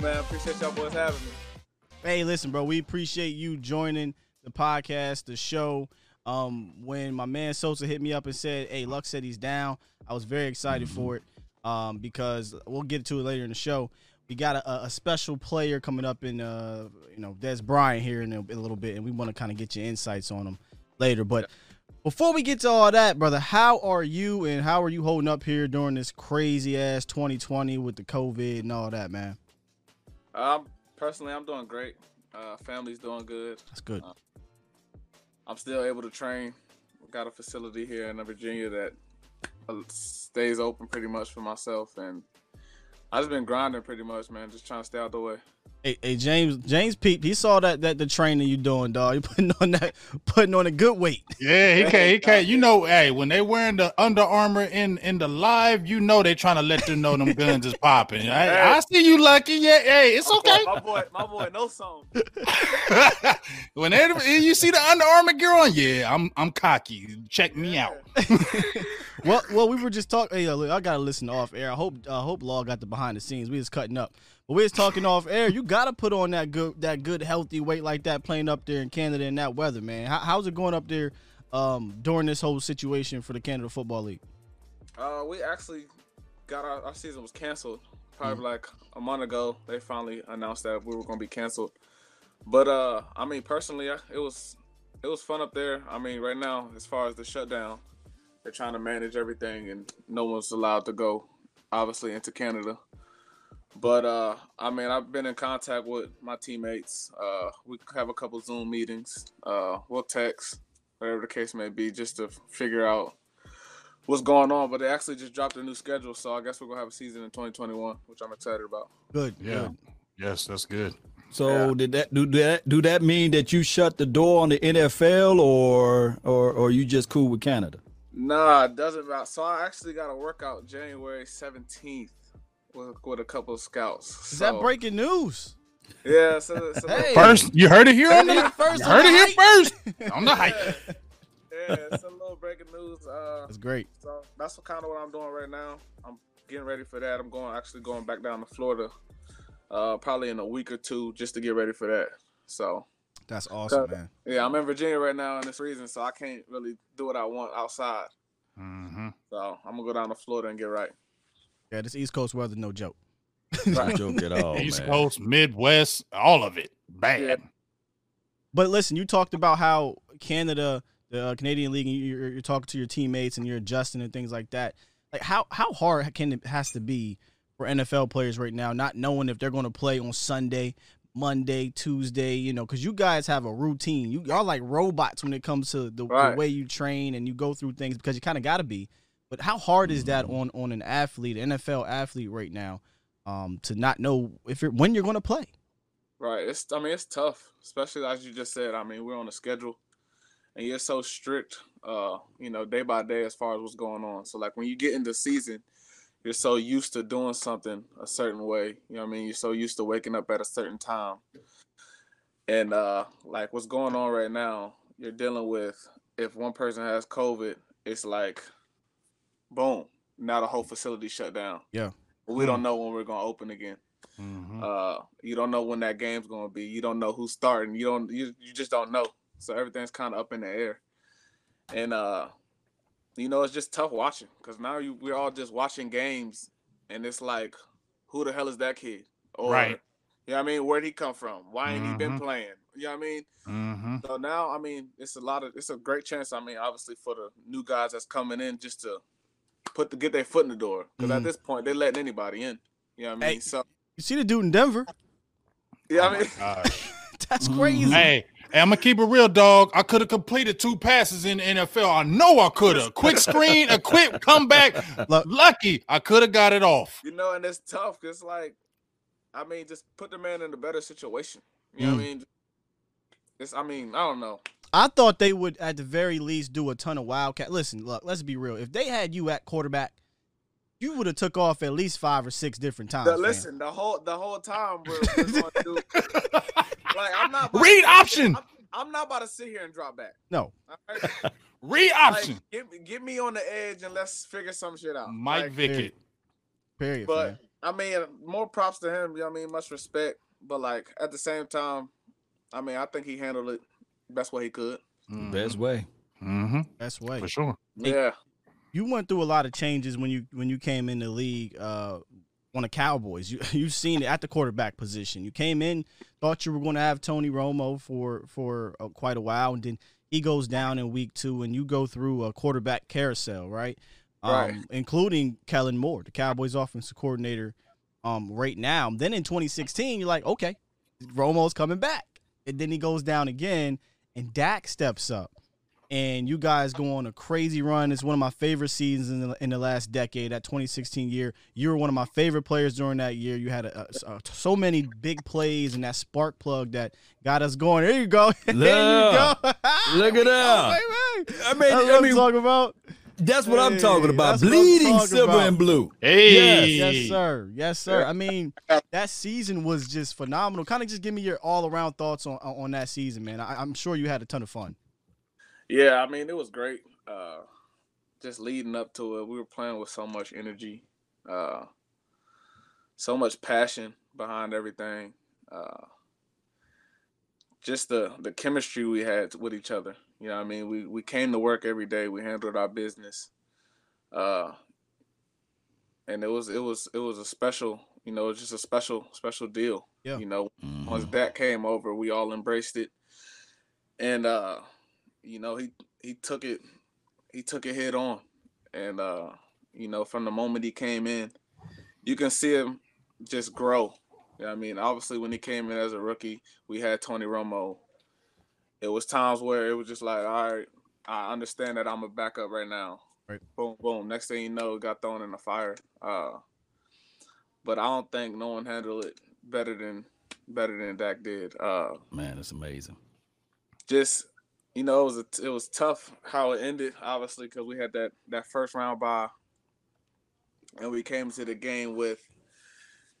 man. Appreciate y'all boys having me. Hey, listen, bro. We appreciate you joining the podcast, the show. Um, when my man Sosa hit me up and said, "Hey, Luck said he's down," I was very excited mm-hmm. for it. Um, because we'll get to it later in the show. We got a, a special player coming up in, uh, you know, Dez Bryant here in a, in a little bit, and we want to kind of get your insights on him later. But before we get to all that, brother, how are you and how are you holding up here during this crazy ass 2020 with the COVID and all that, man? Um, personally, I'm doing great. Uh, family's doing good. That's good. Uh, I'm still able to train. Got a facility here in Virginia that uh, stays open pretty much for myself, and I just been grinding pretty much, man. Just trying to stay out the way. Hey, hey, James, James Pete, he saw that that the training you doing, dog. You putting on that, putting on a good weight. Yeah, he can't, he can't. You know, hey, when they wearing the Under Armour in in the live, you know they trying to let them know them guns is popping. I, hey. I, see you, lucky. Yeah, hey, it's okay. My boy, my boy, no song. when they, you see the Under Armour gear on, yeah, I'm I'm cocky. Check me out. well, well, we were just talking. Hey, I gotta listen off air. I hope I hope Law got the behind the scenes. We was cutting up. But we was talking off air. You gotta put on that good that good healthy weight like that playing up there in Canada in that weather, man. How, how's it going up there um, during this whole situation for the Canada Football League? Uh, we actually got our, our season was canceled probably mm-hmm. like a month ago. They finally announced that we were going to be canceled. But uh, I mean, personally, it was it was fun up there. I mean, right now, as far as the shutdown, they're trying to manage everything, and no one's allowed to go, obviously, into Canada. But uh, I mean, I've been in contact with my teammates. Uh, we have a couple Zoom meetings. Uh, we'll text, whatever the case may be, just to figure out what's going on. But they actually just dropped a new schedule, so I guess we're gonna have a season in 2021, which I'm excited about. Good. Yeah. Good. Yes, that's good. So yeah. did that do that do that mean that you shut the door on the NFL or or or you just cool with Canada? Nah, it doesn't matter. So I actually got a workout January 17th with, with a couple of scouts. Is that breaking news? Yeah. So, so hey. First, you heard it here on the first. Heard it here first on the hype. Yeah, it's a little breaking news. Uh, that's great. So that's kind of what I'm doing right now. I'm getting ready for that. I'm going actually going back down to Florida, uh, probably in a week or two, just to get ready for that. So that's awesome, man. Yeah, I'm in Virginia right now in this reason, so I can't really do what I want outside. Mm-hmm. So I'm gonna go down to Florida and get right. Yeah, this East Coast weather, no joke. no joke at all. East man. Coast, Midwest, all of it bad. Yeah. But listen, you talked about how Canada, the uh, Canadian League, you're, you're talking to your teammates and you're adjusting and things like that. Like how how hard can it has to be for NFL players right now, not knowing if they're going to play on Sunday, Monday, Tuesday, you know, because you guys have a routine. You are like robots when it comes to the, right. the way you train and you go through things because you kind of got to be. But how hard is that on on an athlete, NFL athlete right now, um, to not know if you're when you're going to play? Right. It's I mean it's tough, especially as you just said. I mean we're on a schedule, and you're so strict, uh, you know, day by day as far as what's going on. So like when you get into season, you're so used to doing something a certain way. You know I mean? You're so used to waking up at a certain time. And uh like what's going on right now, you're dealing with if one person has COVID, it's like boom, now the whole facility shut down. Yeah. We don't hmm. know when we're gonna open again. Mm-hmm. Uh, you don't know when that game's gonna be. You don't know who's starting. You don't. You, you just don't know. So everything's kind of up in the air, and uh, you know it's just tough watching because now you, we're all just watching games, and it's like, who the hell is that kid? Or, right. You know what I mean? Where'd he come from? Why ain't mm-hmm. he been mm-hmm. playing? You know what I mean? Mm-hmm. So now, I mean, it's a lot of, it's a great chance. I mean, obviously for the new guys that's coming in, just to put to get their foot in the door because mm. at this point they're letting anybody in. You know what I mean? Hey, so you see the dude in Denver? Yeah, I mean, that's crazy. Hey, Hey, I'm gonna keep it real, dog. I could have completed two passes in the NFL. I know I could have. Quick screen, a quick comeback. Lucky, I could have got it off. You know, and it's tough because, like, I mean, just put the man in a better situation. You know mm. what I mm. mean? It's, I mean, I don't know. I thought they would at the very least do a ton of wildcat. Listen, look, let's be real. If they had you at quarterback, you would have took off at least five or six different times. The, listen, the whole the whole time we're, we're going to do. like I'm not read option. I'm, I'm, not about to sit here and drop back. No. Right? read option. Like, get, get me on the edge and let's figure some shit out. Mike like, Vickett. Period. But I mean, more props to him. You know what I mean? Much respect. But like at the same time, I mean, I think he handled it best way he could. Best way. Mm-hmm. That's way. For sure. Hey, Yeah. You went through a lot of changes when you when you came in the league uh, on the Cowboys. You you've seen it at the quarterback position. You came in, thought you were going to have Tony Romo for for uh, quite a while, and then he goes down in week two, and you go through a quarterback carousel, right? Um, Right. Including Kellen Moore, the Cowboys offensive coordinator, um, right now. Then in 2016, you're like, okay, Romo's coming back, and then he goes down again, and Dak steps up and you guys go on a crazy run. It's one of my favorite seasons in the, in the last decade. That 2016 year, you were one of my favorite players during that year. You had a, a- a- so many big plays and that spark plug that got us going. There you go. there you go. Look at that. I mean, I mean, talking about. That's what I'm talking about. that's what I'm Bleeding talking silver about. and blue. Hey. Yes, sir. Yes, sir. I mean, that season was just phenomenal. Kind of just give me your all around thoughts on on that season, man. I, I'm sure you had a ton of fun. Yeah, I mean it was great. Uh, just leading up to it, we were playing with so much energy, uh, so much passion behind everything. Uh, just the the chemistry we had with each other. You know, what I mean, we we came to work every day. We handled our business, uh, and it was it was it was a special. You know, it was just a special special deal. Yeah. You know, once Mhm. that came over, we all embraced it, and uh, you know, he he took it he took it head on, and uh, you know, from the moment he came in, you can see him just grow. You know what I mean, obviously, when he came in as a rookie, we had Tony Romo. It was times where it was just like, all right, I understand that I'm a backup right now. Right. Boom, boom. Next thing you know, got thrown in the fire. Uh, but I don't think no one handled it better than better than Dak did. Uh, Man, it's amazing. just you know, it was a, it was tough how it ended, obviously, because we had that that first round bye, and we came to the game with.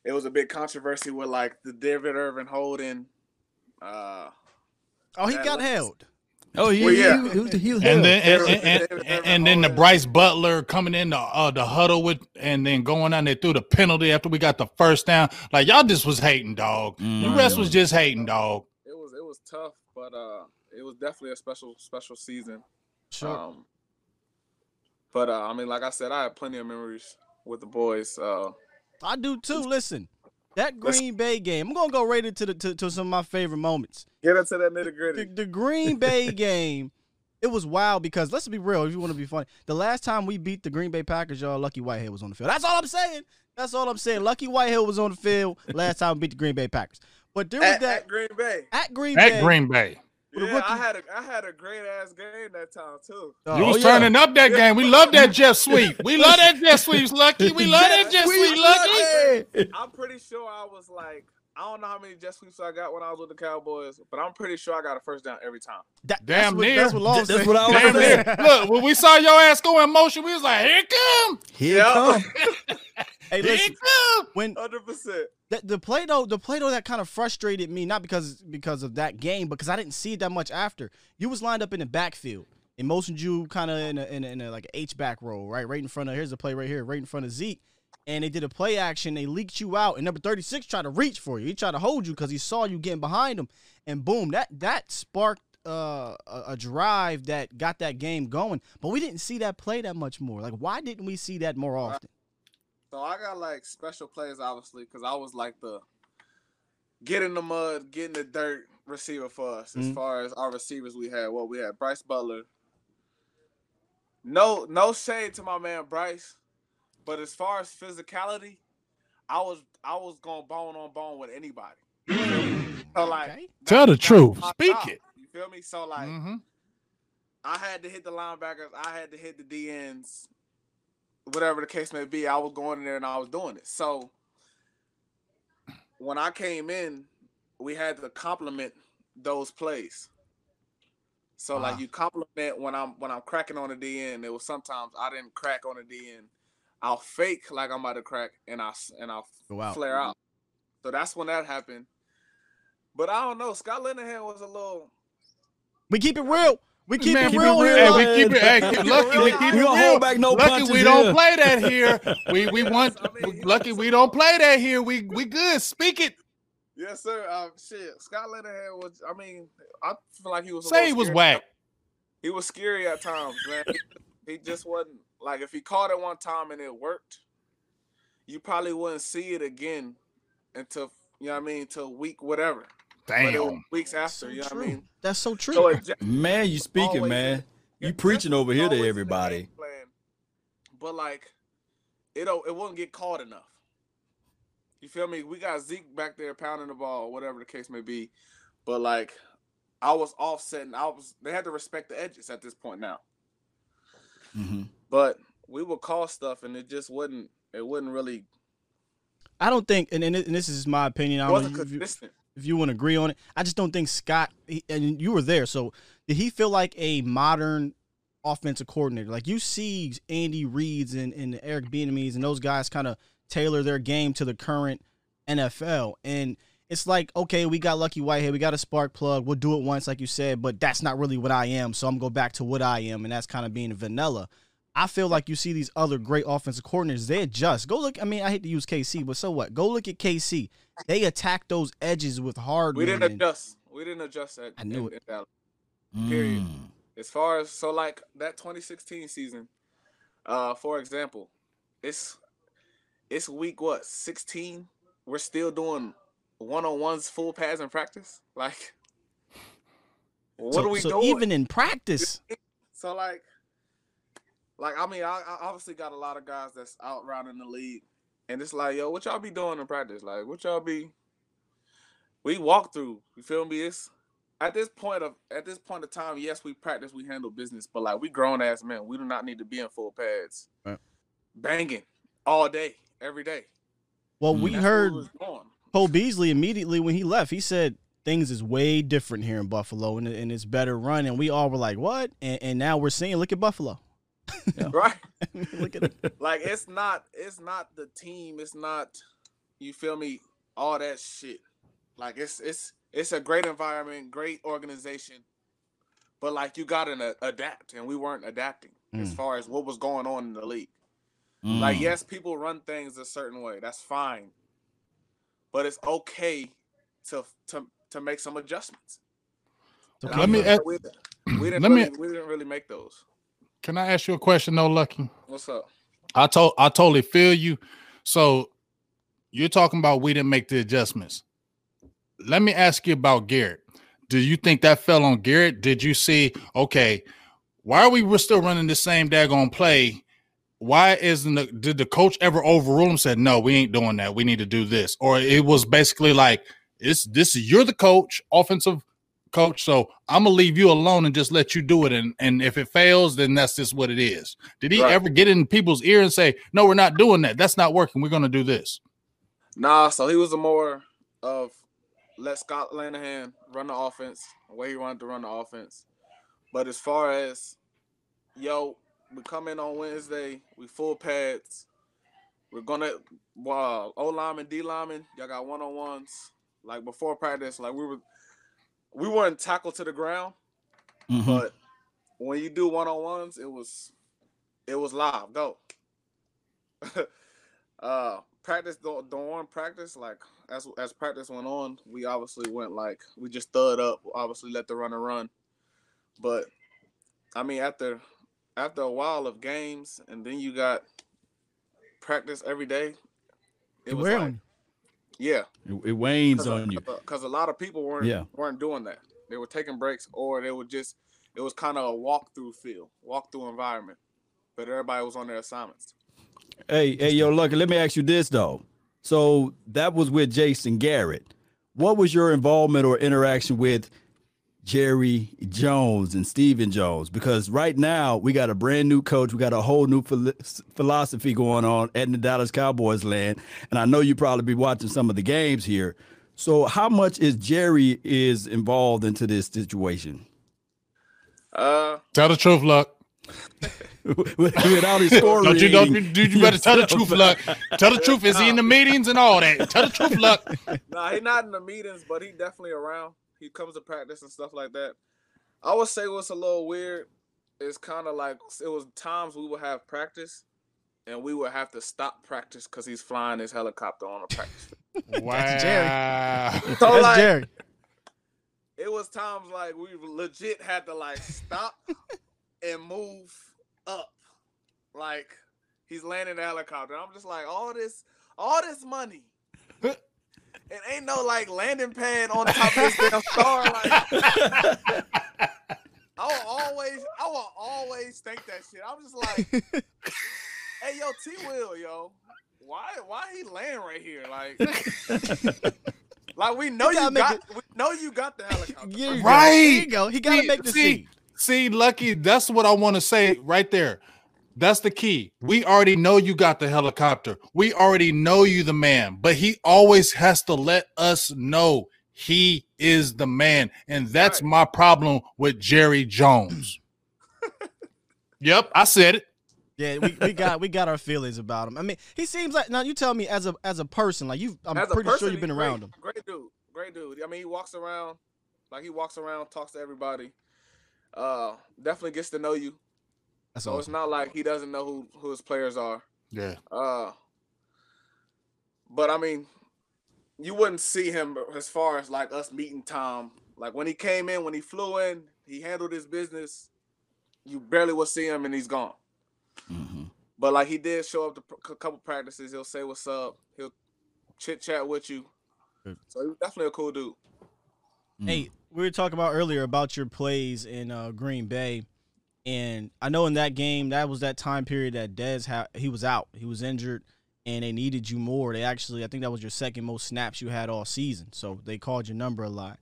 It was a big controversy with like the David Irving holding. Uh, Oh, he That got was- held. Oh, he, Well, yeah. he, he, was- he was And then and, and, and, and then the Brice Butler coming in the uh, the huddle with and then going down there through the penalty after we got the first down. Like y'all just was hating, dog. The Mhm. rest was just hating, dog. it was it was tough, but uh, it was definitely a special special season. Sure. Um, but uh, I mean, like I said, I have plenty of memories with the boys. Uh, I do too. Listen, that Let's- Green Bay game. I'm gonna go right into the to, to some of my favorite moments. get into that nitty The, gritty. the Green Bay game. It was wild because let's be real. If you want to be funny, the last time we beat the Green Bay Packers, y'all, Lucky Whitehead was on the field. That's all I'm saying. That's all I'm saying. Lucky Whitehead was on the field last time we beat the Green Bay Packers. But there was At, that at Green Bay. at Green At Bay. At Green Bay. With a Yeah, I had a I had a great ass game that time too. Oh, You was yeah. turning up that game. We love that Jet Sweep. We love that Jet Sweeps, Lucky. We love that Jet Sweep, Lucky. I'm pretty sure I was like I don't know how many jet sweeps I got when I was with the Cowboys, but I'm pretty sure I got a first down every time. that- Damn that's what, near. That's what Long That's what I was Damn saying. near. Look, when we saw your ass go in motion, we was like, here it come. Here Yeah. come. Hey, Here listen. it come. When Hundred percent. the, the play though, the play though that kind of frustrated me, not because because of that game, because I didn't see it that much after. You was lined up in the backfield and motioned you kind of in a, in, a, in a like a H back roll, right, right in front of. Here's the play right here, right in front of Zeke, and they did a play action. They leaked you out, and number thirty six tried to reach for you. He tried to hold you because he saw you getting behind him, and boom, that that sparked. Uh, a, a drive that got that game going, but we didn't see that play that much more. Like, why didn't we see that more often? So I got like special plays, obviously, because I was like the get in the mud, get in the dirt receiver for us. As Mhm. far as our receivers, we had what we had Brice Butler. No, no shade to my man Brice, but as far as physicality, I was I was going bone on bone with anybody. So like, Okay. Tell the truth. Speak job. it. You feel me? So like, Mhm. I had to hit the linebackers. I had to hit the DNs. Whatever the case may be, I was going in there and I was doing it. So when I came in, we had to compliment those plays. So Ah. like you compliment when I'm when I'm cracking on the DN. It was sometimes I didn't crack on the DN. I'll fake like I'm about to crack and I s- and I'll Go out. flare out. So that's when that happened. But I don't know. Scott Linehan was a little We keep it real. We keep Man, it keep it real real. here. Hey, we keep it. Hey, keep- lucky we keep We it don't real. back no lucky we don't here. play that here. We we want. I mean, lucky we don't play that here. We we good. Speak it. Yes, sir. Um, shit, Scott Linehan was. I mean, I feel like he was. a Say he was whack. He was scary at times, man. He, he just wasn't like if he caught it one time and it worked, you probably wouldn't see it again until you know what I mean, till week whatever. But it was Damn. weeks So after, you know what I mean. That's so true. So it just, Man, you speaking, Always man. You preaching over here to everybody. plan, But like, it don't, it wouldn't get caught enough. You feel me? We got Zeke back there pounding the ball, whatever the case may be. But like, I was offsetting. I was. They had to respect the edges at this point now. hmm But we would call stuff, and it just wouldn't. It wouldn't really. I don't think, and, and this is my opinion. I don't know if you, if you want to agree on it. I just don't think Scott, he, and you were there. So did he feel like a modern offensive coordinator? Like you see Andy Reid's and, and Eric Bieniemy's and those guys kind of tailor their game to the current NFL, and it's like okay, we got Lucky Whitehead, we got a spark plug. We'll do it once, like you said, but that's not really what I am. So I'm gonna go back to what I am, and that's kind of being vanilla. I feel like you see these other great offensive coordinators, they adjust. Go look. I mean, I hate to use KC, but so what? Go look at KC. They attack those edges with hard. We didn't adjust. We didn't adjust at. I knew in- it. in. Period. Mm. As far as so like that 2016 season, uh, for example, it's it's week what 16. We're still doing one on ones full pads in practice. Like, what so, are we so doing? even in practice, so like, like I mean, I, I obviously got a lot of guys that's out around in the league, and it's like, yo, what y'all be doing in practice? Like, what y'all be? We walk through. You feel me? It's at this point of at this point of time. Yes, we practice, we handle business, but like we grown ass men, we do not need to be in full pads, Right. banging all day, every day. well, we heard. Cole Beasley immediately when he left. He said things is way different here in Buffalo, and, and it's better run. And we all were like, "What?" And, and now we're seeing, look at Buffalo. right. look at it. like it's not it's not the team it's not you feel me all that shit like it's it's it's a great environment great organization but like you gotta adapt and we weren't adapting as Mm. far as what was going on in the league like Mm. yes people run things a certain way that's fine but it's okay to to to make some adjustments And Let me ask- like we, we didn't let me- we didn't really make those Can I ask you a question, though, Lucky? what's up I told I totally feel you. So you're talking about we didn't make the adjustments. Let me ask you about Garrett. Do you think that fell on Garrett? Did you see, okay, why are we we're still running the same daggone play? Why isn't the did the coach ever overrule him? Said, no, we ain't doing that. We need to do this. Or it was basically like, it's this is you're the coach, offensive coach. So I'm gonna leave you alone and just let you do it. And and if it fails, then that's just what it is. Did he Right. ever get in people's ear and say, "No, we're not doing that. That's not working. We're to do this"? Nah, so he was a more of let Scott Linehan run the offense, the way he wanted to run the offense. But as far as yo, we come in on Wednesday, we full pads. We're gonna wow, O lineman, D lineman, y'all got one on ones. Like before practice, like we were we weren't tackled to the ground, Mhm. but when you do one on ones, it was it was live. Go. uh practice don't don't practice like as as practice went on we obviously went like we just thud up obviously let the runner run but i mean after after a while of games and then you got practice every day it was like. Yeah It, it wanes on you. because a lot of people weren't Yeah. weren't doing that they were taking breaks or they were just it was kind of a walk-through feel walk-through environment but everybody was on their assignments Hey, hey, yo, Lucky, let me ask you this though. So that was with Jason Garrett. What was your involvement or interaction with Jerry Jones and Stephen Jones? Because right now we got a brand new coach, we got a whole new phil- philosophy going on at the Dallas Cowboys land, and I know you probably be watching some of the games here. So how much is Jerry is involved into this situation? uh Tell the truth, Luck. Without his score Don't you go? rating You, you better tell the truth, Luck. Tell the truth. Is he in the meetings and all that? Tell the truth, Luck. nah, he not in the meetings, but he definitely around. He comes to practice and stuff like that. I would say what's a little weird is kind of like it was times we would have practice and we would have to stop practice because he's flying his helicopter on a practice. Wow. That's Jerry. so That's like, Jerry. it was times like we legit had to like stop and move up, like he's landing the helicopter. I'm just like all this, all this money. It ain't no like landing pad on top of this damn star. Like I will always, I will always think that shit. I'm just like, hey, yo, T Will, yo, why, why he land right here? Like, like we know You you, gotta make got, it- we know you got the helicopter. There you first. go. Right. There you go. He got to See- make the see, seat. See, Lucky, that's what I want to say right there. That's the key. We already know you got the helicopter. We already know you the man, but he always has to let us know he is the man. And that's Right. my problem with Jerry Jones. yep, I said it. Yeah, we, we got we got our feelings about him. I mean, he seems like now you tell me as a as a person, like you I'm As pretty person, sure you've been around great, him. Great dude, great dude. I mean, he walks around like he walks around, talks to everybody. Uh, definitely gets to know you. That's So it's not like he doesn't know who who his players are. Yeah. Uh, but I mean, you wouldn't see him as far as like us meeting Tom. Like when he came in, when he flew in, he handled his business. You barely would see him, and he's gone. Mhm. But like he did show up to a couple practices. He'll say what's up. He'll chit chat with you. So he was definitely a cool dude. Hey, we were talking about earlier about your plays in uh, Green Bay, and I know in that game that was that time period that Dez had he was out, he was injured, and they needed you more. They actually, I think that was your second most snaps you had all season, so they called your number a lot.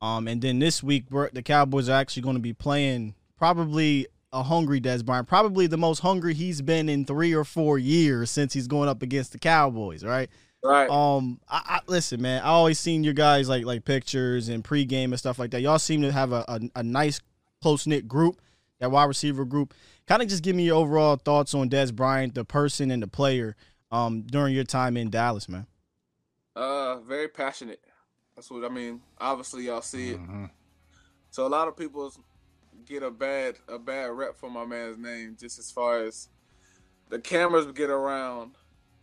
Um, and then this week the Cowboys are actually going to be playing probably a hungry Dez Bryant, probably the most hungry he's been in three or four years since he's going up against the Cowboys, right? Right. Um, I, I listen, man. I always seen your guys like like pictures and pregame and stuff like that. Y'all seem to have a a, a nice close knit group, that wide receiver group. Kind of just give me your overall thoughts on Dez Bryant, the person and the player, um, during your time in Dallas, man. Uh, very passionate. That's what I mean. Obviously, y'all see it. Mhm. So a lot of people get a bad a bad rep for my man's name, just as far as the cameras get around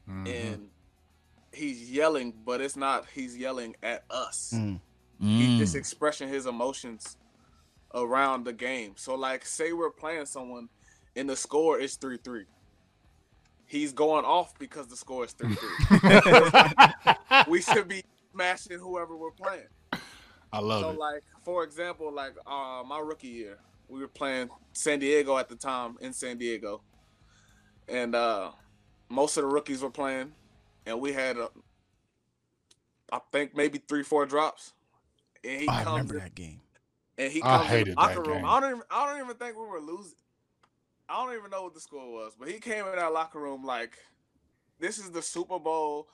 Mhm. and he's yelling, but it's not he's yelling at us. Mm. He's just Mm. expressing his emotions around the game. So like say we're playing someone and the score is 3-3. He's going off because the score is 3-3. we should be smashing whoever we're playing. I love so it. like for example, like uh my rookie year, we were playing San Diego at the time in San Diego. And uh most of the rookies were playing and we had uh, I think maybe 3 4 drops. And he I comes remember in- that game. And he I comes in the locker room. game. I don't even I don't even think we were losing. I don't even know what the score was, but he came in that locker room like this is the Super Bowl.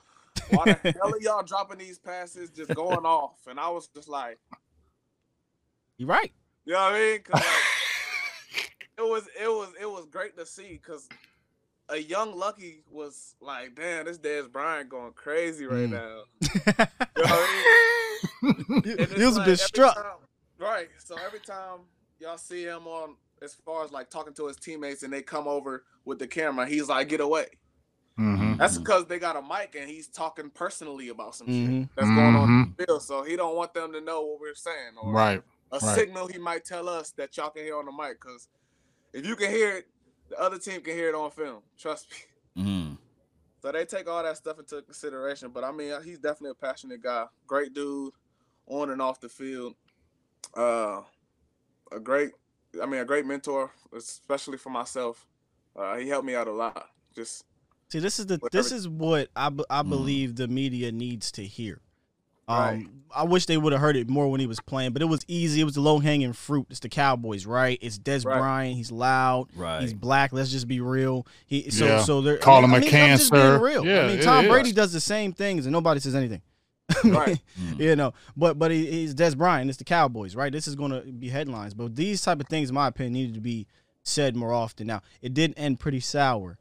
Why the hell are y'all dropping these passes just going off? And I was just like, You right. you know what I mean? like, it was it was it was great to see because a young Lucky was like, damn, this Dez Bryant going crazy right Mm. now. You know what I mean? You, And it's was a bit struck. time- right. So every time y'all see him on, as far as like talking to his teammates, and they come over with the camera, he's like, "Get away." Mhm. That's because they got a mic and he's talking personally about some Mhm. shit that's going on in Mhm. the field. So he don't want them to know what we're saying, or Right. a right. signal he might tell us that y'all can hear on the mic. Because if you can hear it, the other team can hear it on film. Trust me. Mm. So they take all that stuff into consideration. But I mean, he's definitely a passionate guy. Great dude, on and off the field. Uh, a great, I mean, a great mentor, especially for myself. Uh, he helped me out a lot. Just See, this is the this every- is what I, b- I Mm. believe the media needs to hear. Um, Right. I wish they would have heard it more when he was playing, but it was easy. It was the low hanging fruit. It's the Cowboys, right? It's Dez Right. Bryant. He's loud. Right. He's black. Let's just be real. He so Yeah. so they're Call I mean, him a I mean, I'm just being cancer. real. Yeah, I mean, it Tom is. Brady does the same things and nobody says anything. Right. Mm. you know, but but he, he's Dez Bryant. It's the Cowboys, right? This is going to be headlines. But these type of things, in my opinion, needed to be said more often. Now, it did end pretty sour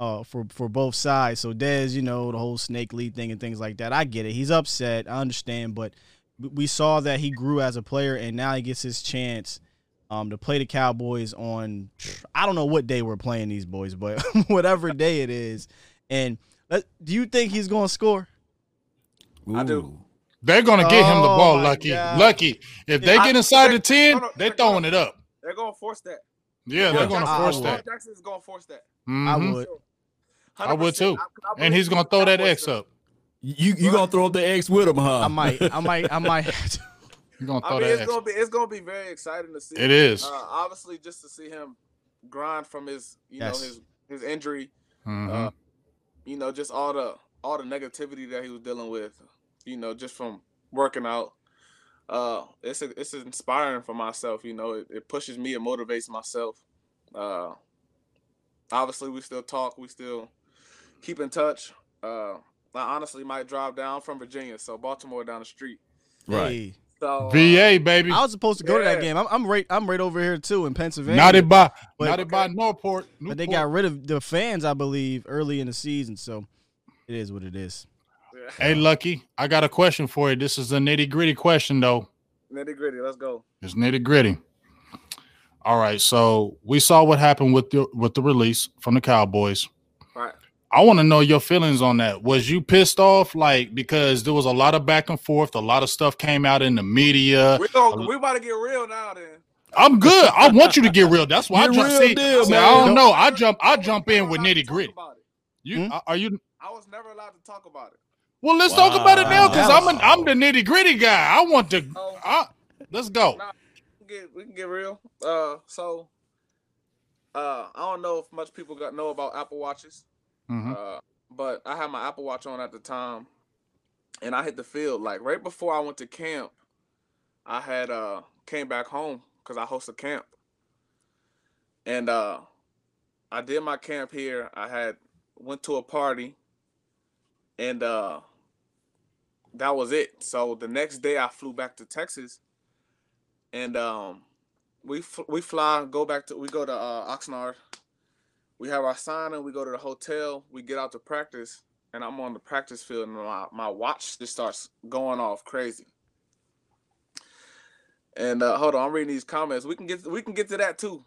uh, for for both sides. So Dez, you know, the whole snake lead thing and things like that. I get it. He's upset. I understand, but we saw that he grew as a player, and now he gets his chance um, to play the Cowboys on I don't know what day we're playing these boys, but whatever day it is. And let, do you think he's going to score? I do. They're gonna get him the Oh, ball, my lucky. God. Lucky. If they I- get inside the 10, on, they're throwing it up. They're gonna force that. Yeah, Yeah. they're gonna I force would. that. Jackson's gonna force that. I Mhm. would. I would 100%. too. I- I And he's gonna throw that X up. You you gonna throw up the X with him, huh? I might, I might, I might have to. Gonna I throw mean, that it's X. gonna be it's gonna be very exciting to see. It is. Uh, obviously, just to see him grind from his you Yes. know his his injury. Mhm. Uh, you know, just all the all the negativity that he was dealing with. You know, just from working out. Uh, it's it's inspiring for myself. You know, it, it pushes me, it motivates myself. Uh, obviously, we still talk, we still keep in touch. Uh, I honestly might drive down from Virginia, so Baltimore down the street. Right. Hey, So uh, VA baby. I was supposed to go to that game. I'm, I'm right. I'm right over here too in Pennsylvania. Not it by But- not it by Norport. but they got rid of the fans, I believe, early in the season. So it is what it is. Yeah. Hey, Lucky, I got a question for you. This is a nitty gritty question, though. nitty gritty. Let's go. It's nitty gritty. All right, so we saw what happened with the with the release from the Cowboys. All right. I want to know your feelings on that. Was you pissed off, like because there was a lot of back and forth, a lot of stuff came out in the media? We going we about to get real now. Then I'm good. I want you to get real. That's why I Get jump. real See, deal, see, man. I don't know. I jump. I I jump in with nitty gritty. You Hmm? are you? I was never allowed to talk about it. Well, let's talk about it now because I'm an, I'm the nitty gritty guy. I want to. Oh. I, let's go. Nah, we can get we can get real. Uh, so uh, I don't know if much people got know about Apple Watches. Mhm. Uh, but I had my Apple Watch on at the time, and I hit the field like right before I went to camp. I had uh came back home because I host a camp, and uh, I did my camp here. I had went to a party, and uh, that was it. So the next day I flew back to Texas, and um, we we fly go back to we go to uh, Oxnard we have our signing, we go to the hotel, we get out to practice, and I'm on the practice field, and my, my watch just starts going off crazy. And uh, hold on, I'm reading these comments. We can get we can get to that too.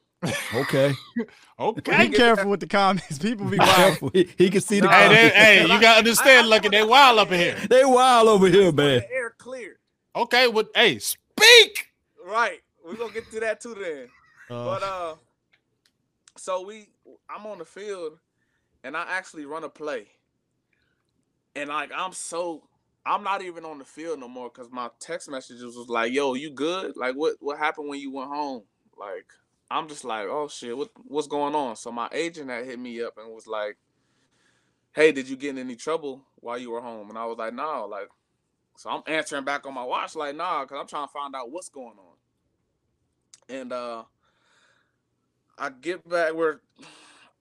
Okay. Okay. Be careful with the comments. People be Be wild. careful. He, he can see the. Nah. Hey, they, comments. hey, you gotta understand, I- I Lucky, they wild up in here. they wild over here, man. The air clear. Okay, well, hey, speak. Right. We're gonna get to that too then. Uh, But uh so we I'm on the field and I actually run a play. And like I'm so I'm not even on the field no more because my text messages was like, yo, you good? Like what what happened when you went home? Like I'm just like, oh shit, what what's going on? So my agent had hit me up and was like, Hey, did you get in any trouble while you were home? And I was like, no, like so I'm answering back on my watch, like, nah, because I'm trying to find out what's going on. And uh I get back where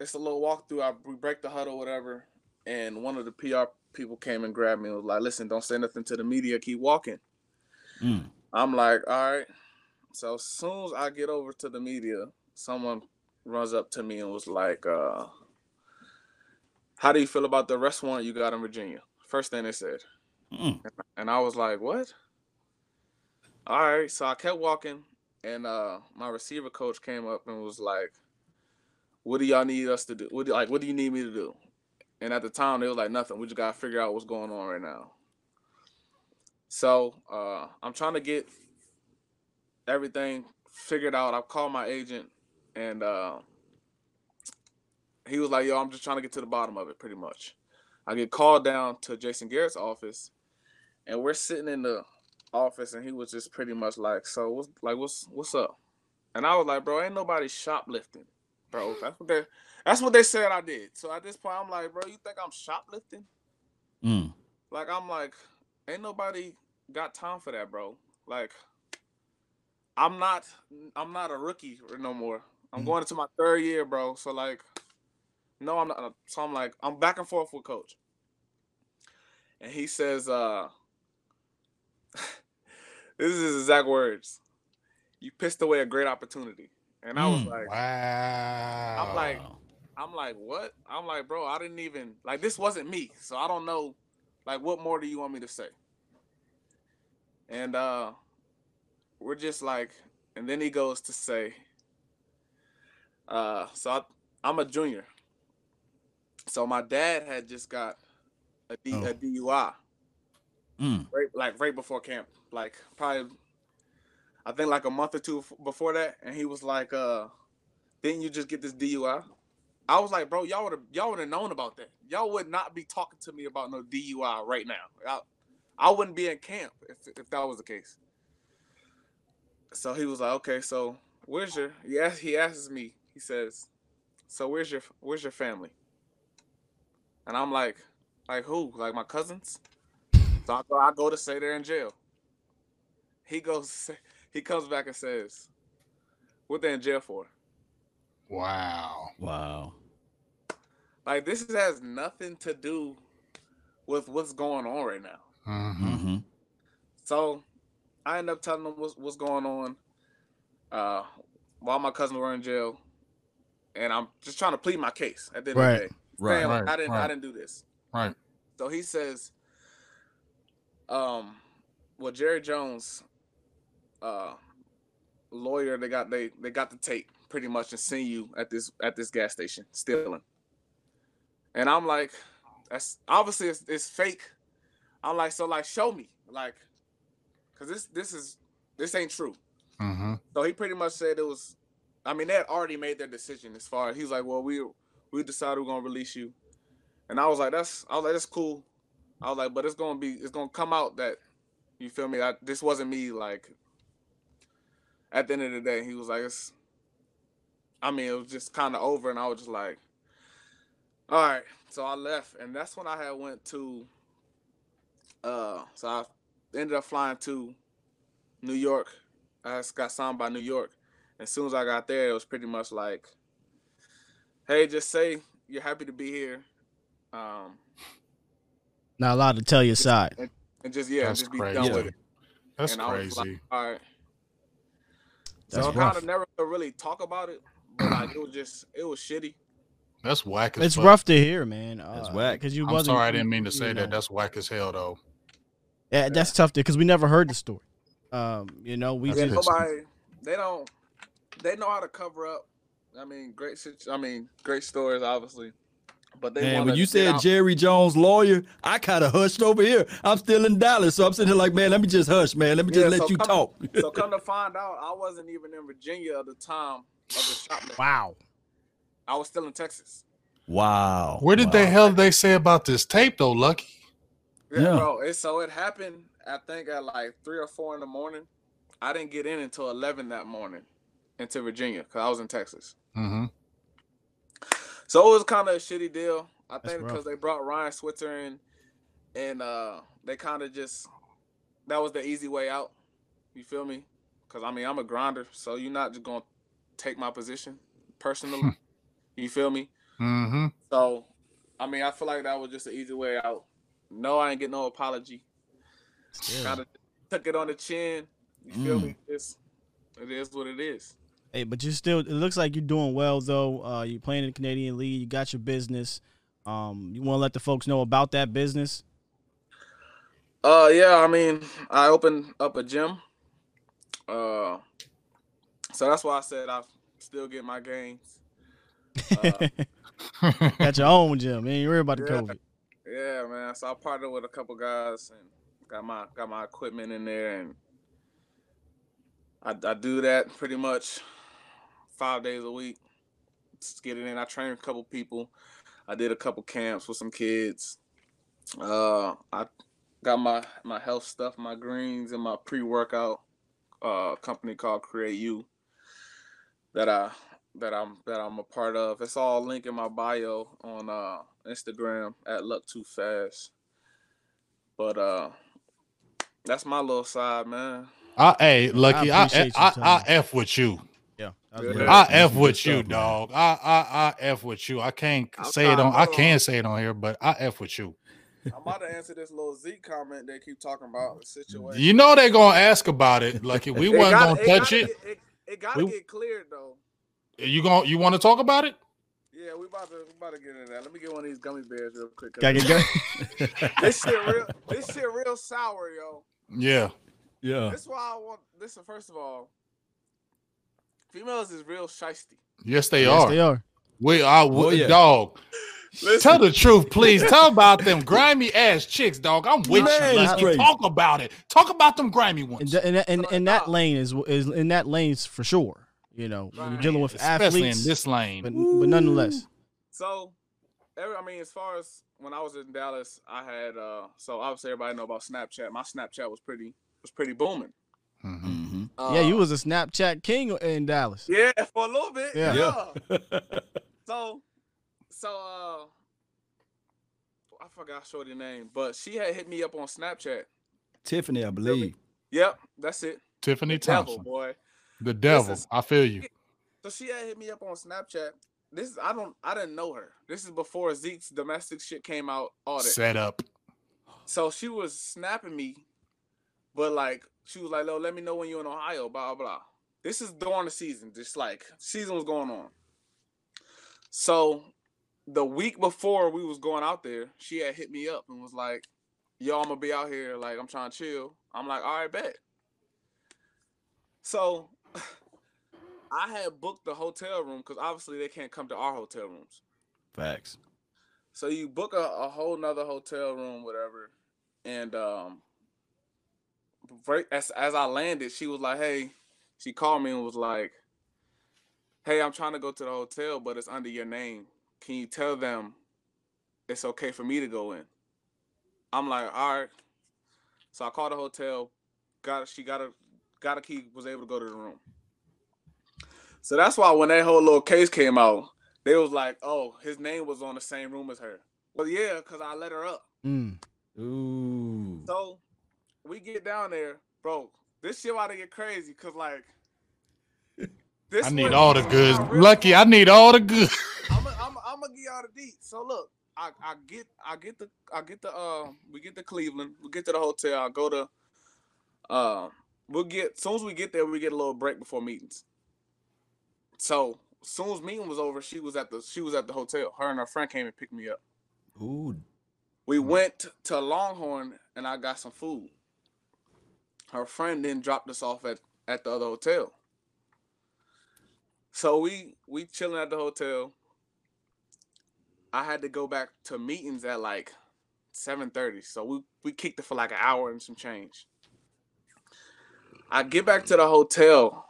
it's a little walkthrough. I we break the huddle, whatever, and one of the PR people came and grabbed me and was like, "Listen, don't say nothing to the media. Keep walking." Mm. I'm like, "All right." So as soon as I get over to the media, someone runs up to me and was like, uh, "How do you feel about the arrest warrant you got in Virginia?" First thing they said, Mm. and I was like, "What?" All right, so I kept walking, and uh, my receiver coach came up and was like, "What do y'all need us to do? What do, like, what do you need me to do?" And at the time, they was like, "Nothing. We just gotta figure out what's going on right now." So uh, I'm trying to get everything figured out. I called my agent, and uh, he was like, "Yo, I'm just trying to get to the bottom of it, pretty much." I get called down to Jason Garrett's office, and we're sitting in the office, and he was just pretty much like, "So what's like what's what's up?" And I was like, "Bro, ain't nobody shoplifting, bro. That's what they that's what they said I did." So at this point, I'm like, "Bro, you think I'm shoplifting?" Mm. Like I'm like, ain't nobody got time for that, bro. Like, I'm not I'm not a rookie no more. I'm Mhm. going into my third year, bro. So like, no, I'm not. So I'm like, I'm back and forth with coach, and he says, uh, this is his exact words. You pissed away a great opportunity, and I was Mm. like, Wow. I'm like, I'm like, what? I'm like, bro, I didn't even like this wasn't me, so I don't know. Like, what more do you want me to say? And uh we're just like, and then he goes to say, uh, so I, I'm a junior. So my dad had just got a, D, Oh. a DUI, Mm. right, like right before camp, like probably, I think like a month or two before that, and he was like, uh, didn't you just get this DUI? I was like, bro, y'all would have y'all would have known about that. Y'all would not be talking to me about no DUI right now. I, I wouldn't be in camp if if that was the case. So he was like, okay, so where's your? He asks, he asks me. He says, so where's your where's your family? And I'm like, like who? Like my cousins? So I go, I go to say they're in jail. He goes, he comes back and says, what they in jail for? Wow. Wow. Like this has nothing to do with what's going on right now. hmm hmm So I end up telling them what's, what's going on uh, while my cousins were in jail, and I'm just trying to plead my case at the end Right. of the day. Right. Like, Right, I didn't. I right. didn't do this. Right. So he says, um, well, Jerry Jones, uh, lawyer, they got they they got the tape pretty much and seen you at this at this gas station stealing. And I'm like, that's obviously it's, it's fake. I'm like, so like, show me, like, cause this this is this ain't true. hmm So he pretty much said it was. I mean, they had already made their decision as far. He was like, "Well, we we decided we're gonna release you," and I was like, "That's." I was like, "That's cool." I was like, "But it's gonna be. It's gonna come out that you feel me. I, this wasn't me. Like at the end of the day, he was like, "It's." I mean, it was just kind of over, and I was just like, "All right." So I left, and that's when I had went to. Uh, so I ended up flying to New York. I just got signed by New York. As soon as I got there, it was pretty much like, "Hey, just say you're happy to be here, um, Not allowed to tell your side. and just yeah, That's just be crazy. done with it." That's and I was crazy. like, "All right." That's so I kind of never really talk about it, but like it was just it was shitty. That's whack. As It's fuck. rough to hear, man. That's uh, whack. Because you I'm wasn't. sorry, I didn't mean to you say know. that. That's whack as hell, though. Yeah, that's tough because we never heard the story. Um, you know, we That's Yeah, just nobody they don't they know how to cover up. I mean, great. I mean, great stories, obviously, but they And when you said out- Jerry Jones lawyer, I kind of hushed over here. I'm still in Dallas, so I'm sitting here like, man, let me just hush, man. Let me just Yeah, let so you come- talk. so come to find out, I wasn't even in Virginia at the time of the shoplifting. wow. I was still in Texas. wow. Where did wow. the hell they say about this tape, though, Lucky? Yeah, Yeah. bro. It, so it happened. I think at like three or four in the morning. I didn't get in until eleven that morning into Virginia because I was in Texas. Mm-hmm. So it was kind of a shitty deal. I That's think rough. because they brought Ryan Switzer in, and uh, they kind of just that was the easy way out. You feel me? Because I mean I'm a grinder, so you're not just gonna take my position personally. you feel me? Mm-hmm. So I mean I feel like that was just an easy way out. No, I ain't get no apology. Kind of took it on the chin. You feel Mm. me? It's, it is what it is. Hey, but you still. It looks like you're doing well though. Uh, you're playing in the Canadian League. You got your business. Um, you want to let the folks know about that business? Uh, yeah. I mean, I opened up a gym. Uh, so that's why I said I still get my games. Uh, got your own gym. Man, you worry about the Yeah. COVID. Yeah, man. So I partnered with a couple guys and got my got my equipment in there, and I I do that pretty much five days a week. Just get it in. I train a couple people. I did a couple camps with some kids. Uh, I got my my health stuff, my greens, and my pre workout uh company called Create You that I that I'm that I'm a part of. It's all linked in my bio on uh Instagram at Luck Too Fast. But uh that's my little side, man. I, hey, Lucky, I, I, appreciate I, your I, time. f with you. Yeah, that Yeah. was great. I That's f some with you, stuff, man. dog. I, I, I f with you. I can't I'm say it on. to I can not say it on here, but I f with you. I'm about to answer this little Zeke comment they keep talking about the situation. You know they're gonna ask about it. Lucky, we It wasn't gotta- gonna touch gotta it. Get, it, it gotta We- get cleared though. You gonna you want to talk about it? Yeah, we about to we about to get into that. Let me get one of these gummy bears real quick. 'cause Gotta get go- this shit real this shit real sour, yo. Yeah. yeah. This is why I want this. First of all, females is real shisty. Yes, they yes, are. they are. We are Oh, yeah. dog. Listen. Tell the truth, please. Tell about them grimy ass chicks, dog. I'm with Man, you. Let's crazy. talk about it. Talk about them grimy And ones. th- and and, So, and that lane is is in that lane's for sure. You know, when you're dealing with Especially athletes, in this lane. but but nonetheless, So, every, I mean, as far as when I was in Dallas, I had uh, so obviously everybody know about Snapchat. My Snapchat was pretty was pretty booming. Mhm. Mm-hmm. Uh, yeah, you was a Snapchat king in Dallas. yeah for a little bit. Yeah. Yeah. so, so uh, I forgot shorty name, but she had hit me up on Snapchat. Tiffany, I believe. Yep, that's it. Tiffany The devil, Thompson. boy. The devil. is- I feel you. So she had hit me up on Snapchat. This is I don't I didn't know her. This is before Zeke's domestic shit came out. All that. Set up. So she was snapping me, but like she was like, "No, let me know when you're in Ohio." Blah blah. blah. This is during the season, just like season was going on. So the week before we was going out there, she had hit me up and was like, "Yo, I'm gonna be out here. Like I'm trying to chill." I'm like, "All right, bet." So I had booked the hotel room because obviously they can't come to our hotel rooms. Facts. So you book a, a whole nother hotel room, whatever, and um, right as as I landed, she was like, "Hey," she called me and was like, "Hey, I'm trying to go to the hotel, but it's under your name. Can you tell them it's okay for me to go in?" I'm like, "All right." So I called the hotel, got she got a got a key, was able to go to the room. So that's why when that whole little case came out, they was like, "Oh, his name was on the same room as her." Well, yeah, cause I let her up. Mm. Ooh. So we get down there, bro. This shit about to get crazy, cause like, this I need all the this goods. really- Lucky, I need all the goods. I'm gonna I'm, I'm give y'all the deets. So look, I, I get I get the I get the uh we get to Cleveland, we get to the hotel, I go to uh we'll get as soon as we get there, we get a little break before meetings. So as soon as meeting was over, she was at the she was at the hotel. Her and her friend came and picked me up. Ooh. We went to Longhorn and I got some food. Her friend then dropped us off at, at the other hotel. So we we chilling at the hotel. I had to go back to meetings at like 7:30. So we we kicked it for like an hour and some change. I get back to the hotel.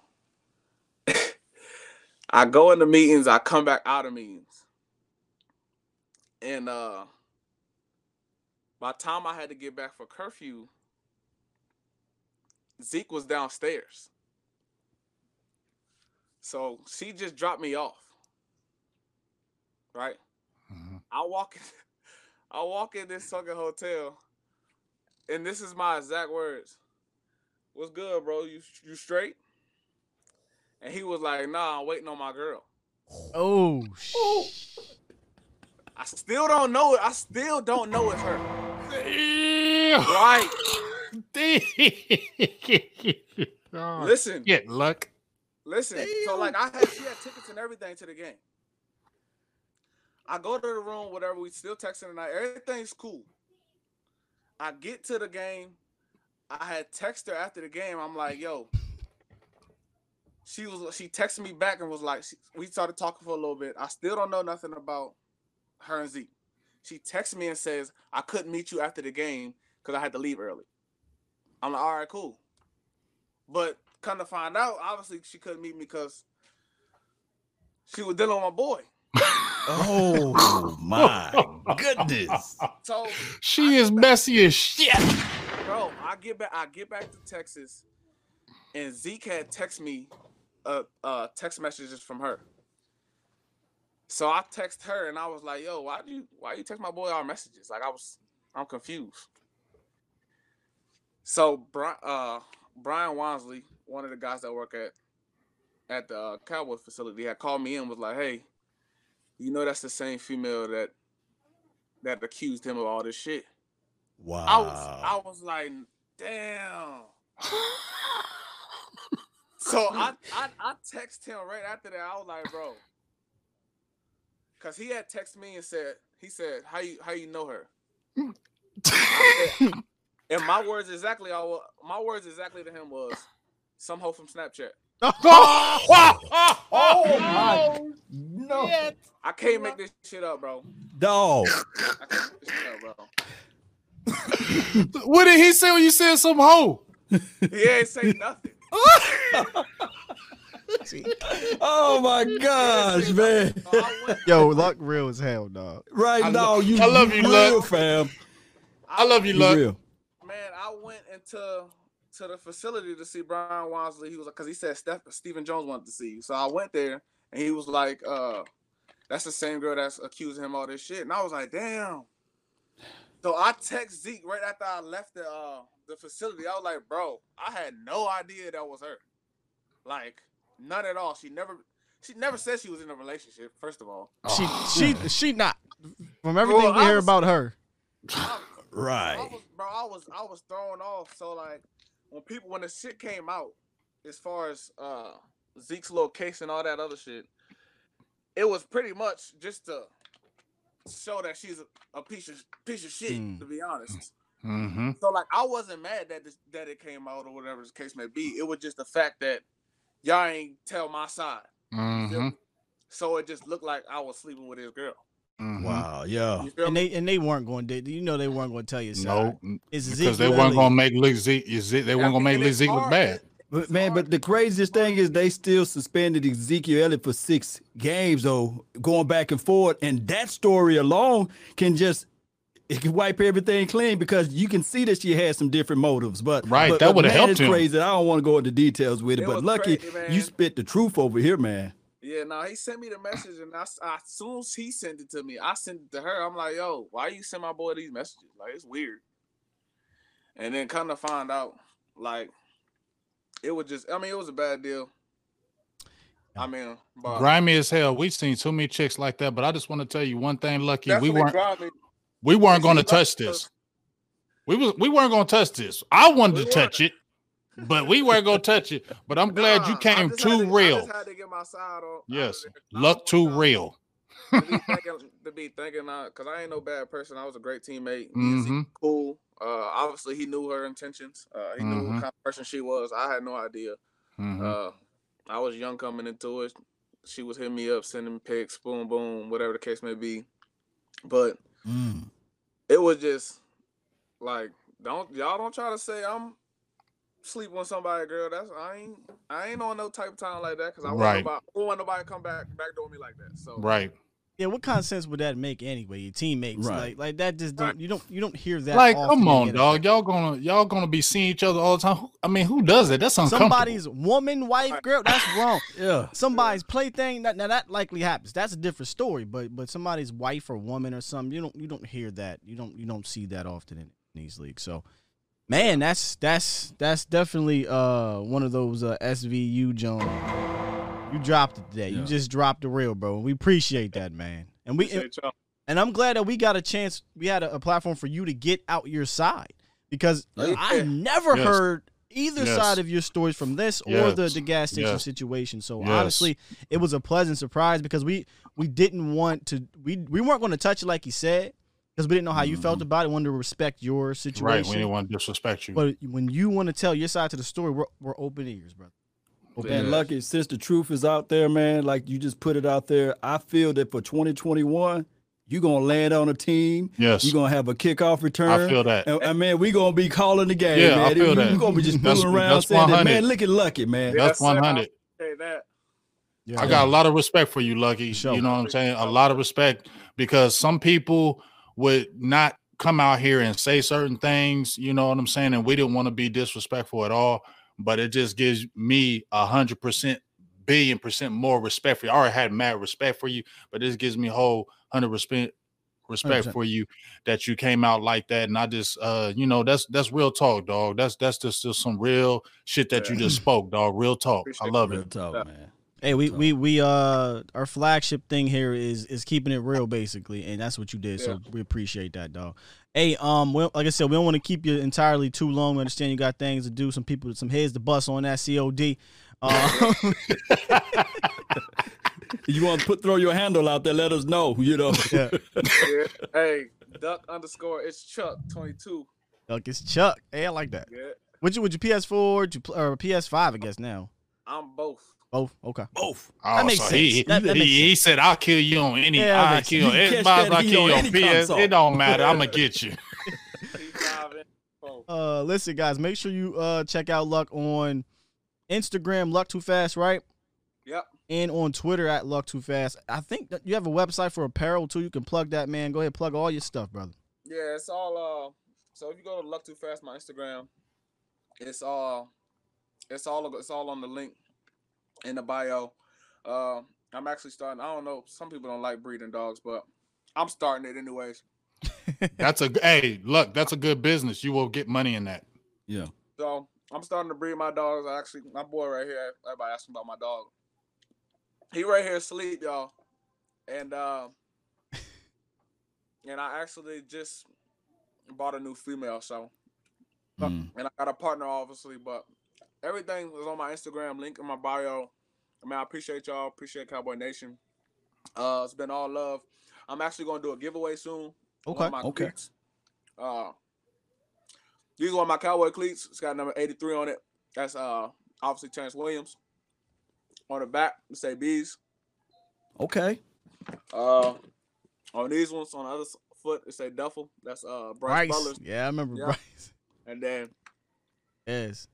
I go into meetings, I come back out of meetings. And uh by the time I had to get back for curfew, Zeke was downstairs. So she just dropped me off. Right? Mhm. I walk in, I walk in this fucking hotel, and this is my exact words. What's good, bro? You you straight? And he was like, Nah, I'm waiting on my girl. Oh, sh- I still don't know it. I still don't know it's her. Damn. Right? Damn. Listen, Get luck. listen. So like, I had she had tickets and everything to the game. I go to the room, whatever. We still texting tonight. Everything's cool. I get to the game. I had texted her after the game. I'm like, yo. She was. She texted me back and was like, she, we started talking for a little bit. I still don't know nothing about her and Zeke. She texts me and says, I couldn't meet you after the game because I had to leave early. I'm like, all right, cool. But come to find out, obviously she couldn't meet me because she was dealing with my boy. Oh my goodness. So, She is messy as shit. Bro, I get back. I get back to Texas, and Zeke had text me, uh, uh, text messages from her. So I text her, and I was like, "Yo, why do you why you text my boy our messages?" Like I was, I'm confused. So Brian, uh, Brian Wansley, one of the guys that work at at the uh, Cowboy facility, had called me in and was like, "Hey, you know that's the same female that that accused him of all this shit." Wow. I was I was like, damn. So I, I I text him right after that. I was like, bro. Cause he had texted me and said, he said, how you how you know her? Said- and my words exactly I wa- my words exactly to him was, some hoe from Snapchat. Oh my no, I can't make this shit up, bro. dog. I can't make this shit up, bro. What did he say when you said some hoe? He ain't say nothing. Oh my gosh, man. So I went, Yo, luck real as hell, dog. Right I now, you. I love you, real, Luck. fam. I love you, You Luck. real. man, I went into to the facility to see Brian Wansley. He was because he said Steph, Stephen Jones wanted to see you. So I went there and he was like, uh, that's the same girl that's accusing him of all this shit. And I was like, damn. So I text Zeke right after I left the uh the facility. I was like, bro, I had no idea that was her. Like, none at all. She never she never said she was in a relationship, first of all. She she she not. From everything Well, we hear was- about her. I- I Right. was, bro, I was I was thrown off. So like when people when the shit came out, as far as uh Zeke's little case and all that other shit, it was pretty much just to show that she's a, a piece of piece of shit, Mm. to be honest. Mm-hmm. So like I wasn't mad that this, that it came out or whatever the case may be. It was just the fact that y'all ain't tell my side. Mm-hmm. So it just looked like I was sleeping with his girl. mm-hmm. Wow. Yeah. And they and they weren't going to. You know they weren't going to tell you. side. No, it's because Zeke they weren't gonna make look Zeke. Zeke- They weren't gonna make And look Zeke look bad. But man, but the craziest thing is they still suspended Ezekiel Elliott for six games, though, going back and forth. And that story alone can just it can wipe everything clean because you can see that she had some different motives. But Right, but, that would've helped it's him. crazy. I don't want to go into details with it, It but lucky crazy, you spit the truth over here, man. Yeah, no, he sent me the message, and I, s- I- as soon as he sent it to me, I sent it to her. I'm like, yo, why you send my boy these messages? Like, it's weird. And then kind of find out, like, it was just, I mean, it was a bad deal. I mean, but Grimy as hell. We've seen too many chicks like that. But I just want to tell you one thing, Lucky. We weren't, we weren't going to touch this. We was we weren't going to touch this. I wanted We to touch it, but we weren't going to touch it. But I'm glad Nah, you came too to- I real. to get my side on. Yes, luck too real. to be thinking, to be thinking, uh, cause I ain't no bad person. I was a great teammate. Me and Zeke Mhm. cool. Uh, obviously he knew her intentions. Uh, he knew Mhm. what kind of person she was. I had no idea. Mhm. Uh, I was young coming into it. She was hitting me up, sending pics, boom, boom, whatever the case may be. But Mm. it was just like, don't y'all don't try to say I'm sleeping with somebody, girl. That's I ain't I ain't on no type of time like that because I want Right. nobody, I don't want nobody to come back backdoor me like that. So Right. Yeah, what kind of sense would that make anyway? Your teammates, Right. like, like that just don't Right. you don't you don't hear that. Like, come on, dog. NFL. Y'all gonna y'all gonna be seeing each other all the time. I mean, who does it? That's uncomfortable. Somebody's woman, wife, girl. That's wrong. Yeah. Somebody's plaything. That, now that likely happens. That's a different story. But but somebody's wife or woman or something. You don't you don't hear that. You don't you don't see that often in these leagues. So, man, that's that's that's definitely uh one of those uh, SVU Jones. You dropped it today. Yeah. You just dropped the real, bro. We appreciate that, man. And we appreciate and I'm glad that we got a chance. We had a, a platform for you to get out your side because oh, Yeah. I never Yes. heard either Yes. side of your stories from this or the Yes. the gas station Yes. situation. So Yes. honestly, it was a pleasant surprise because we we didn't want to we we weren't going to touch it like you said because we didn't know how you felt mm-hmm. about it. Wanted to respect your situation. right. situation. We didn't want to disrespect you. but when you want to tell your side to the story, we're, we're open ears, brother. Open And ears. lucky, since the truth is out there, man, like you just put it out there, I feel that for 2021, you're gonna land on a team. yes. You're gonna have a kickoff return. I feel that. And, and, man, we're gonna be calling the game, Yeah, I man. feel we, that. We're gonna be just That's- fooling around that's saying that, man, look at Lucky, man. Yeah. That's 100. Say that. Yeah. I got a lot of respect for you, Lucky. Sure. You know what I'm saying? A lot of respect because some people would not come out here and say certain things, you know what I'm saying? And we didn't want to be disrespectful at all, but it just gives me a hundred percent, billion percent more respect for you. I already had mad respect for you, but this gives me a whole hundred respect respect 100%. for you that you came out like that. And I just uh, you know, that's that's real talk, dog. That's that's just, just some real shit that you just spoke, dog. Real talk. I Appreciate love Real it. talk, Yeah. man. Hey, we, So- we we uh our flagship thing here is is keeping it real basically, and that's what you did. So we appreciate that, dog. Hey, um, well, like I said, we don't want to keep you entirely too long. We understand you got things to do, some people, some heads to bust on that COD. Uh, You want to put throw your handle out there? Let us know. You know. yeah, Yeah. hey, duck underscore it's Chuck twenty two. Duck it's Chuck. Hey, I like that. Yeah. Would you would you PS4 to or PS5? I guess now. I'm both. Both. Okay. Both. Oh, makes so sense. He, That- that he, makes he said, "I'll kill you on any. Yeah, I'll kill sense. You it. catch Might as that well heat kill on you PS. It don't matter. I'm gonna get you. P5 and four. Uh, listen, guys, make sure you uh check out Luck on Instagram, Luck Too Fast, right? Yep. And on Twitter at Luck Too Fast. I think that you have a website for apparel too. You can plug that, man. Go ahead, plug all your stuff, brother. Yeah, it's all uh so if you go to Luck Too Fast, my Instagram, it's all it's all it's all on the link in the bio. Uh I'm actually starting I don't know, some people don't like breeding dogs, but I'm starting it anyways. That's a hey, look, that's a good business. You will get money in that. Yeah. So I'm starting to breed my dogs. I actually my boy right here, everybody asking about my dog. He right here asleep, y'all. And uh and I actually just bought a new female, so Mm. and I got a partner, obviously, but everything is on my Instagram, link in my bio. I mean, I appreciate y'all, appreciate Cowboy Nation. Uh, it's been all love. I'm actually gonna do a giveaway soon. Okay. okay. cleats. Uh, these are my Cowboy cleats. It's got number 83 on it. That's uh obviously Terrance Williams. On the back, it say bees. Okay. Uh, on these ones, on the other foot, it say Duffel. That's uh Brice, Brice. Yeah, I remember Yeah. Brice. And then Yes.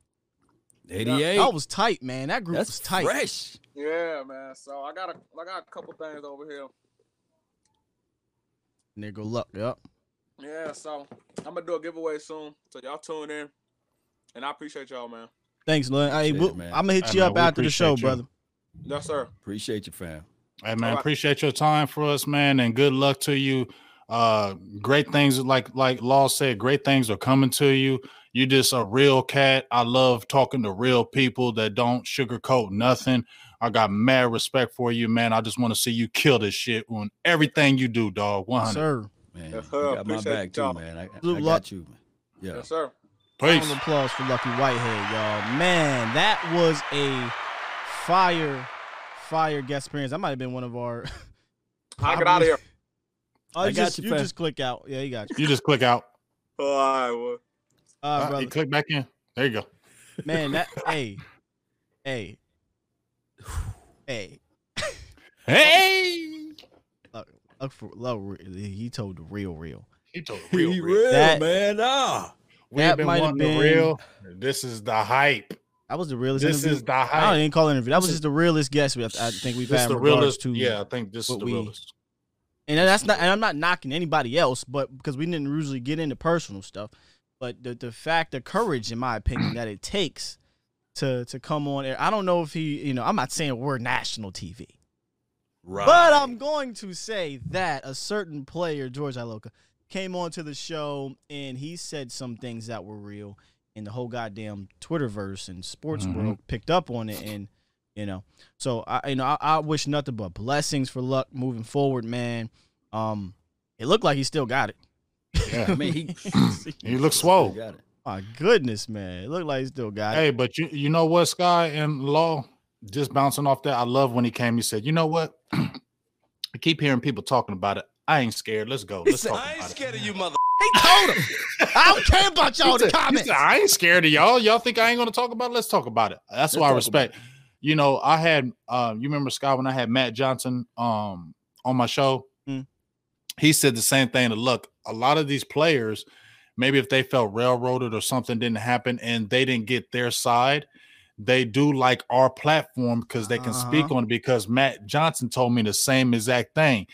88. That was tight, man. That group That's was tight. fresh. yeah, man. So I got a I got a couple things over here. Nigga there Luck. Yep. Yeah, so I'm gonna do a giveaway soon. So y'all tune in, and I appreciate y'all, man. Thanks, Lynn. Hey, Appreciate we'll, man. I'm gonna hit you man, up we after the show, you. brother. Yes, sir. Appreciate you, fam. Hey man, All right. appreciate your time for us, man, and good luck to you. Uh great things like like Law said, great things are coming to you. You just a real cat. I love talking to real people that don't sugarcoat nothing. I got mad respect for you, man. I just want to see you kill this shit on everything you do, dog. 100. Sir. Man, Yes, you sir. got my back you, too, y'all. man. I, I Salute, got you. Man. Yeah. Yes, sir. Peace. Round of applause for Lucky Whitehead, y'all. Man, that was a fire, fire guest appearance. That might have been one of our. I get out of here. Oh, I you got just, you, you fam. just click out. Yeah, you got you. You just click out. All right, well. Uh, brother, you click back in. There you go. man, that hey, hey, hey. Hey. Look for look, he told the real, real. He told He real, real, real. That- man. Ah. We've that been might have wanting the real. This is the hype. That was the realest This interview. is the hype. I didn't call it interview. That was just the realest guest we I think we've This had the realest. to Yeah, I think this is what the we- realest. And that's not and I'm not knocking anybody else, but because we didn't usually get into personal stuff. But the the fact, the courage, in my opinion, that it takes to to come on air. I don't know if he, you know, I'm not saying we're national TV, Right. but I'm going to say that a certain player, George Iloka, came onto the show and he said some things that were real, and the whole goddamn Twitterverse and sports Mhm. world picked up on it, and you know, so I, you know, I, I wish nothing but blessings for luck moving forward, man. Um, it looked like he still got it. Yeah. I mean, he, He looks he swole. got it. My goodness, man, it looked like he still got it. Hey, but you you know what, Sky and Law, just bouncing off that. I love when he came. He said, "You know what? I keep hearing people talking about it. I ain't scared. Let's go. Let's said, talk "I ain't about scared of you, mother." He told him, "I don't care about y'all." He The said- he comments. said, I ain't scared of y'all. Y'all think I ain't gonna talk about it? Let's talk about it. That's Let's why I respect. You know, I had um, you remember Scott when I had Matt Johnson um on my show. Mm. He said the same thing. To look, a lot of these players, maybe if they felt railroaded or something didn't happen and they didn't get their side, they do like our platform because they can speak Uh-huh. on it. Because Matt Johnson told me the same exact thing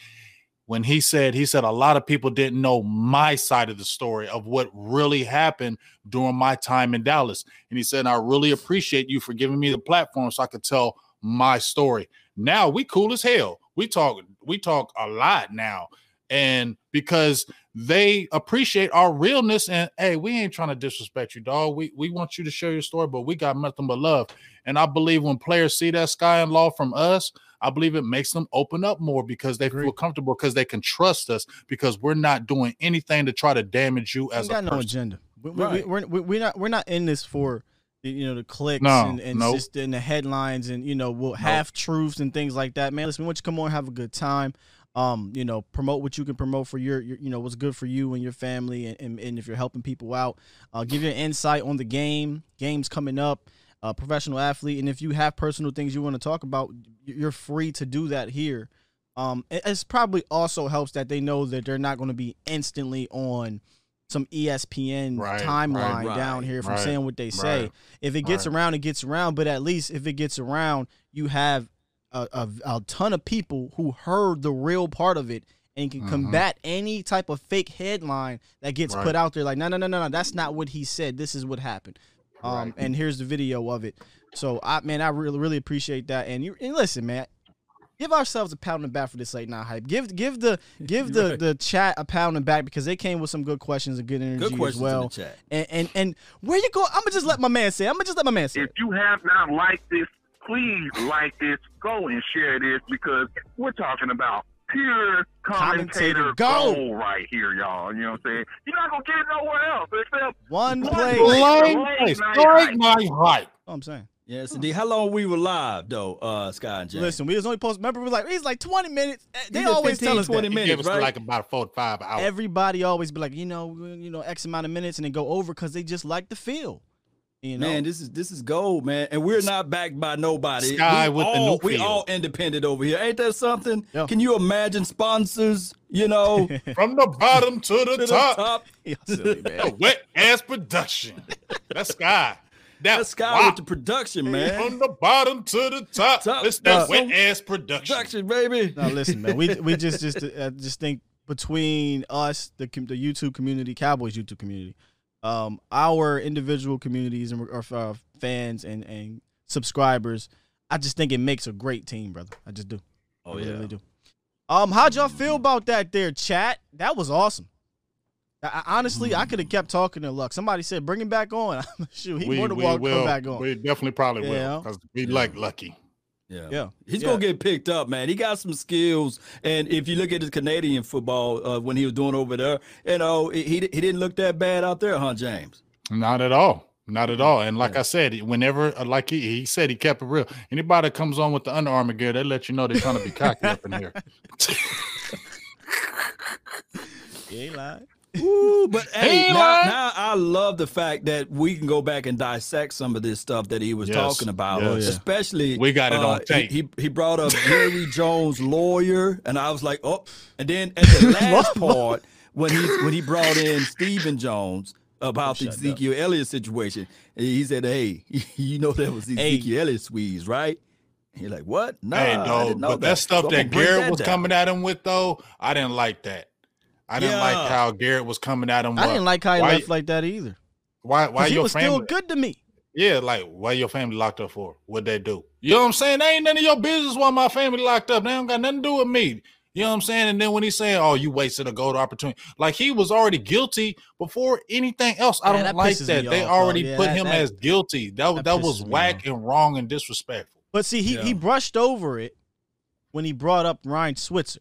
when he said he said a lot of people didn't know my side of the story of what really happened during my time in Dallas. And he said, I really appreciate you for giving me the platform so I could tell my story. Now we cool as hell. We talk, we talk a lot now. And because they appreciate our realness and hey, we ain't trying to disrespect you, dog. We we want you to share your story, but we got nothing but love. And I believe when players see that sky and law from us, I believe it makes them open up more because they feel comfortable because they can trust us because we're not doing anything to try to damage you as ain't got a no person. agenda. We, we, Right. we, we're, we're not we're not in this for the, you know the clicks No, and, and nope. just in the headlines and you know we'll half truths and things like that. Man, listen, we want you to come on and have a good time. Um, you know, promote what you can promote for your, your you know, what's good for you and your family, and, and, and if you're helping people out, uh, give you an insight on the game, games coming up, uh, professional athlete, and if you have personal things you want to talk about, you're free to do that here. Um, it's probably also helps that they know that they're not going to be instantly on some ESPN Right, timeline right, down here from right, saying what they say. If it gets around, it gets around. But at least if it gets around, you have a, a, a ton of people who heard the real part of it and can Mhm. combat any type of fake headline that gets put out there. Like, no, no, no, no, no, that's not what he said. This is what happened. Um, Right. and here's the video of it. So, I man, I really, really appreciate that. And you, and listen, man, give ourselves a pound in the back for this late night hype. Give, give the, give the, Right. the chat a pound in the back because they came with some good questions and good energy Good as questions well. in the chat. And, and and where you go? I'm gonna just let my man say. I'm gonna just let my man say. If you have not liked this, please like this. Go and share this because we're talking about pure Commentator commentator gold. gold right here, y'all. You know what I'm saying? You're not gonna get it nowhere else except One One place. place. Late Late night, night late night hype. Oh, I'm saying. Yes, indeed. How long we were live though, uh, Sky and Jack? Listen, we was only supposed. Remember, we was like it's like 20 minutes. Eh, They always 15, tell us 20 that. He gave us right? like about four to five hours. Everybody always be like, you know, you know, X amount of minutes, and then go over because they just like the feel. You know, Man, this is this is gold, man, and we're not backed by nobody. Sky we with the all, new we all independent over here. Ain't that something? Yeah. Can you imagine sponsors? You know, From the bottom to the the top. top. Silly, man. wet ass production. That's Sky. That That's Sky wow. with the production, man. From the bottom to the top. Top. It's that Uh, wet ass production. Production, baby. Now listen, man. We we just just uh, just think between us, the the YouTube community, Cowboys YouTube community, um, our individual communities and our uh, fans and and subscribers. I just think it makes a great team, brother. I just do. Oh I yeah. really do. Um, how'd y'all feel about that there, chat? That was awesome. I, honestly, I could have kept talking to Luck. Somebody said bring him back on. Shoot, he we, more than we welcome come back on. We definitely probably Yeah. will because we Yeah. like Lucky. Yeah. Yeah. He's Yeah. gonna get picked up, man. He got some skills, and if you look at his Canadian football uh, when he was doing over there, you know he he didn't look that bad out there, huh, James? Not at all. Not at all. And like I said, whenever, uh, like he, he said, he kept it real. Anybody that comes on with the Under Armour gear, they let you know they're trying to be cocky up in here. He ain't lying. Ooh, but hey, Hey, now, now I love the fact that we can go back and dissect some of this stuff that he was Yes, talking about. yes. Yeah. Especially, We got it uh, on tape. He, he he brought up Jerry Jones' lawyer, and I was like, oh. And then at the last part, when he when he brought in Stephen Jones about the Shut up. Ezekiel Elliott situation, he said, "Hey, you know that was Hey. Ezekiel Elliott squeeze, right?" He's like, "What? No, hey, I though, didn't know but that, stuff So that gonna Garrett that was down. coming at him with, though, I didn't like that. I didn't like how Garrett was coming at him. I didn't like how he why, left like that either. Why? Why 'Cause he your was family? still good to me. Yeah, like why your family locked up for? What they do? You know what I'm saying? They ain't none of your business why my family locked up. They don't got nothing to do with me. You know what I'm saying? And then when he's saying, "Oh, you wasted a gold opportunity," like he was already guilty before anything else. I Yeah, don't that like that. They off, already. Yeah, put that- him that- as guilty. That that that, was whack and wrong and disrespectful. But see, he, he brushed over it when he brought up Ryan Switzer.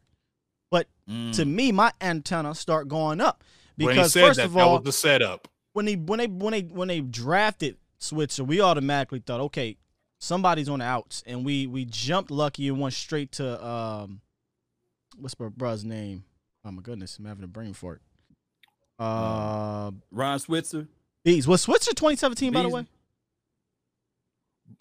But Mm. to me, my antenna start going up When he because said first that, of that all, was the setup. when he when they when they when they drafted Switzer, we automatically thought, okay, somebody's on the outs, and we we jumped lucky and went straight to um, what's my brother's name? Oh my goodness, I'm having a brain fart. Uh, Ron Switzer. Bees was Switzer 2017 by the way.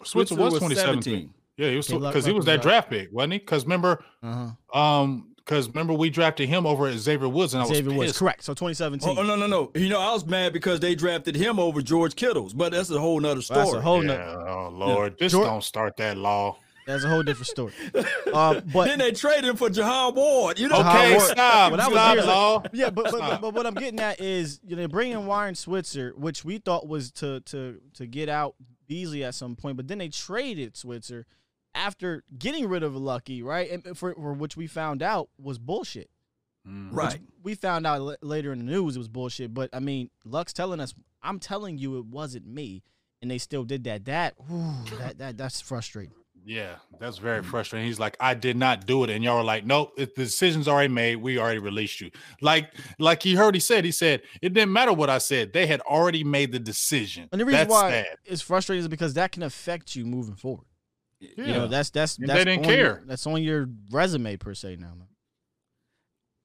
Switzer was 2017. Yeah, he was Okay, because he was was that draft pick, wasn't he? Because remember, Uh huh. um, because remember we drafted him over at Xavier Woods, and I was Xavier Woods, pissed. correct. So 2017. Oh, oh, no, no, no. You know, I was mad because they drafted him over George Kittles, but that's a whole nother story. That's a whole Yeah, nother. oh Lord, just George- don't start that law. That's a whole different story. Uh, but then they traded him for Jihad Ward. You know, Jihad Okay, Ward- stop, Well, that was stop, years- law. yeah, but but, but but what I'm getting at is you know they're bringing Warren Switzer, which we thought was to to to get out Beasley at some point, but then they traded Switzer after getting rid of Lucky, right? And for, for which we found out was bullshit. Mm. right? We found out l- later in the news it was bullshit, but I mean, Luck's telling us, I'm telling you, it wasn't me, and they still did that. That whew, that that that's frustrating. Yeah, that's very frustrating. He's like, I did not do it, and y'all were like, nope, it, the decision's already made. We already released you. Like, like he heard, he said, he said it didn't matter what I said. They had already made the decision. And the reason that's why sad. it's frustrating is because that can affect you moving forward. Yeah. You know, that's that's And that's they didn't on your- care. that's on your resume per se now. Man.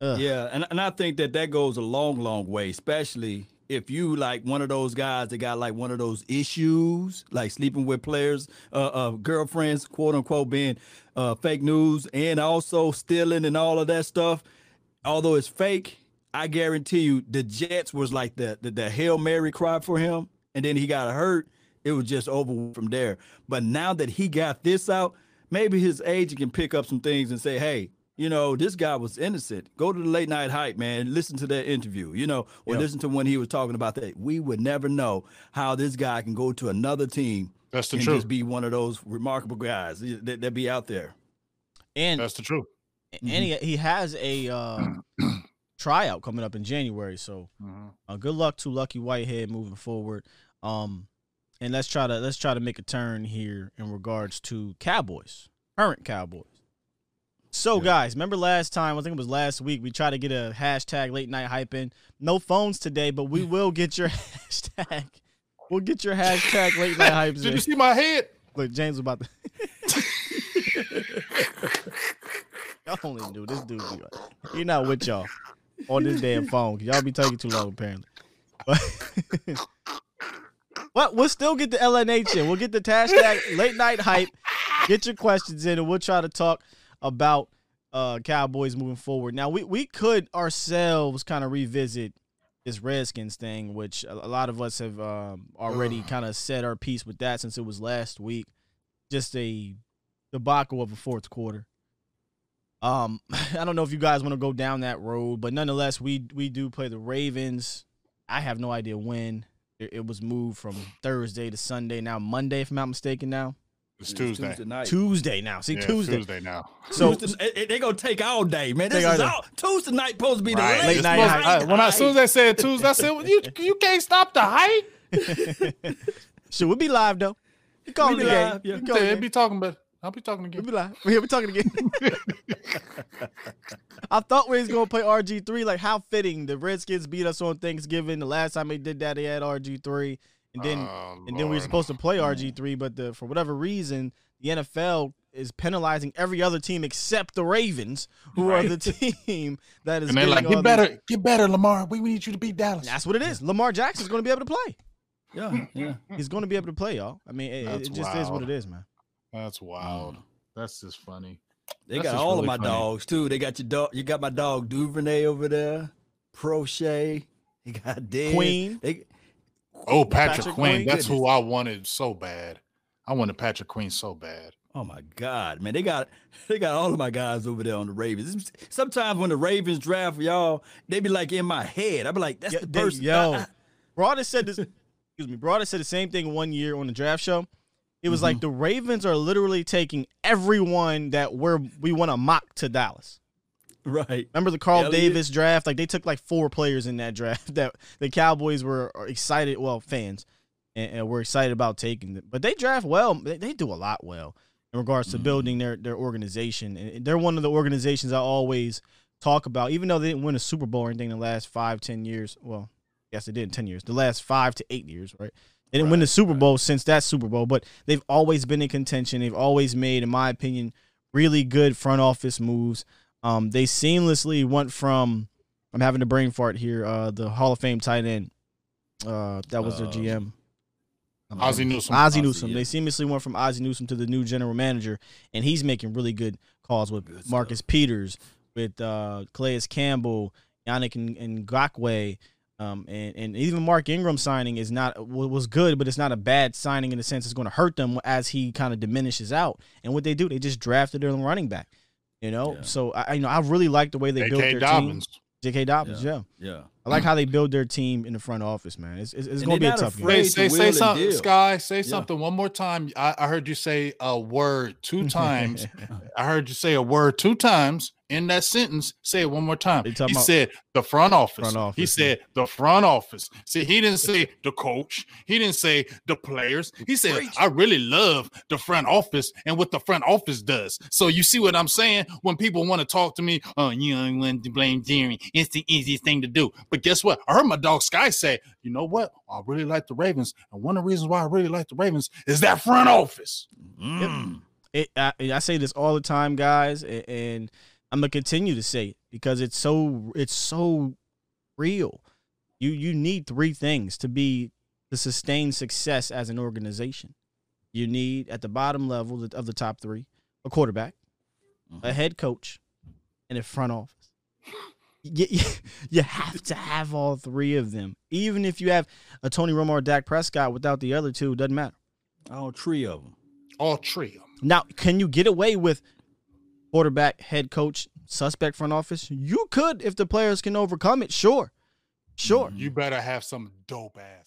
Ugh. Yeah, and, and I think that that goes a long, long way, especially if you like one of those guys that got like one of those issues, like sleeping with players, uh, uh girlfriends, quote unquote, being uh, fake news, and also stealing and all of that stuff. Although it's fake, I guarantee you, the Jets was like the the, the hail mary cry for him, and then he got hurt. It was just over from there. But now that he got this out, maybe his agent can pick up some things and say, "Hey, you know, this guy was innocent. Go to the late night hype, man. Listen to that interview, you know, or Yep. listen to when he was talking about that. We would never know how this guy can go to another team That's the and truth. just be one of those remarkable guys that, that be out there. And That's the truth. and he he has a uh, tryout coming up in January. So Mhm. uh, good luck to Lucky Whitehead moving forward. Um, and let's try to let's try to make a turn here in regards to Cowboys, current Cowboys. So guys, remember last time? I think it was last week. We tried to get a hashtag late night hype in. No phones today, but we will get your hashtag. We'll get your hashtag late night hypes Did in. you see my head? Look, James was about to. y'all only do this dude. Be he not with y'all on this damn phone. Y'all be taking too long apparently. But, but we'll still get the LNH in. We'll get the hashtag late night hype. Get your questions in, and we'll try to talk about uh Cowboys moving forward. Now we we could ourselves kind of revisit this Redskins thing, which a a lot of us have um, already kind of said our piece with that since it was last week. Just a debacle of a fourth quarter. Um, I don't know if you guys want to go down that road, but nonetheless, we we do play the Ravens. I have no idea when it, it was moved from Thursday to Sunday. Now Monday, if I'm not mistaken. Now It's Tuesday. Tuesday night. Tuesday. Now see Yeah, Tuesday. Tuesday now. So Tuesday, it- it- they gonna take all day, man. This is are. all Tuesday night supposed to be Right. the Late It's night supposed- I- when I, as soon as they said Tuesday, I said, well, you, you can't stop the hype. should we be live though? We calling We the be live, yeah. We Yeah, calling the it be talking, but I'll be talking again. We again. be live. Yeah, we talking again. I thought we was gonna play RG three. Like how fitting. The Redskins beat us on Thanksgiving. The last time they did that, they had RG three, and then Oh, and then we were supposed to play RG three, but the for whatever reason, the NFL is penalizing every other team except the Ravens, who are the team that is. And they're like, getting all get these- better, get better, Lamar. We, we need you to beat Dallas. That's what it is. Lamar Jackson's going to be able to play. Yeah, yeah. He's going to be able to play, y'all. I mean, it, it just is what it is, man. That's wild. Mm. That's just funny. They That's got all really of my funny. dogs too. They got your dog. You got my dog Duvernay over there. Prochet. You got Dez. Queen. They, Oh, Patrick, Patrick Queen. Queen? That's who I wanted so bad. I wanted Patrick Queen so bad. oh my God, man! They got they got all of my guys over there on the Ravens. Sometimes when the Ravens draft y'all, they be like in my head. I be like, that's Yeah, the they- person. yo, I- I- said this. excuse me. Broader said the same thing one year on the draft show. It was like mm-hmm. the Ravens are literally taking everyone that we're we want to mock to Dallas. right. Remember the Carl Elliott. Davis draft? Like they took like four players in that draft that the Cowboys were excited. Well, fans and, and were excited about taking them. But they draft well. They, they do a lot well in regards to mm-hmm. building their their organization. And they're one of the organizations I always talk about. Even though they didn't win a Super Bowl or anything in the last five, ten years. Well, yes, they did in ten years. The last five to eight years, right? They didn't win the Super Bowl since that Super Bowl, but they've always been in contention. They've always made, in my opinion, really good front office moves. Um, they seamlessly went from I'm having a brain fart here. Uh, the Hall of Fame tight end, uh, that was their Uh, GM, Ozzie Newsome. Ozzie Newsome. yeah. They seamlessly went from Ozzie Newsome to the new general manager, and he's making really good calls with Good Marcus Peters, with uh, Campbell, Yannick and, Ngakoue, um, and and even Mark Ingram signing is not wa- was good, but it's not a bad signing in the sense it's going to hurt them as he kind of diminishes out. And what they do, they just drafted their running back. You know, Yeah. so I I- you know I really like the way they built their Dobbins. team. J.K. Dobbins, yeah. Yeah. I like how they build their team in the front office, man. It's it's, it's going to be a tough game. afraid Say, say, say something, deal. Sky. Say something one more time. I, I heard you say a word two times. I heard you say a word two times in that sentence. Say it one more time. He about- said the front office. Front He office, said the front office. See, he didn't say the coach. He didn't say the players. He said, Preach. I really love the front office and what the front office does. So you see what I'm saying? When people want to talk to me, oh, you don't want to blame Jerry. It's the easiest thing to do. But guess what? I heard my dog Sky say, you know what? I really like the Ravens. And one of the reasons why I really like the Ravens is that front office. Mm. it, I, I say this all the time, guys, a- and I'm gonna continue to say it because it's so it's so real. You you need three things to be to sustain success as an organization. You need at the bottom level of the top three a quarterback, Mm-hmm. a head coach, and a front office. You, you, you have to have all three of them. Even if you have a Tony Romo or Dak Prescott without the other two, it doesn't matter. All three of them. All three. Now, can you get away with quarterback, head coach, suspect front office? You could if the players can overcome it. Sure. Sure. You better have some dope ass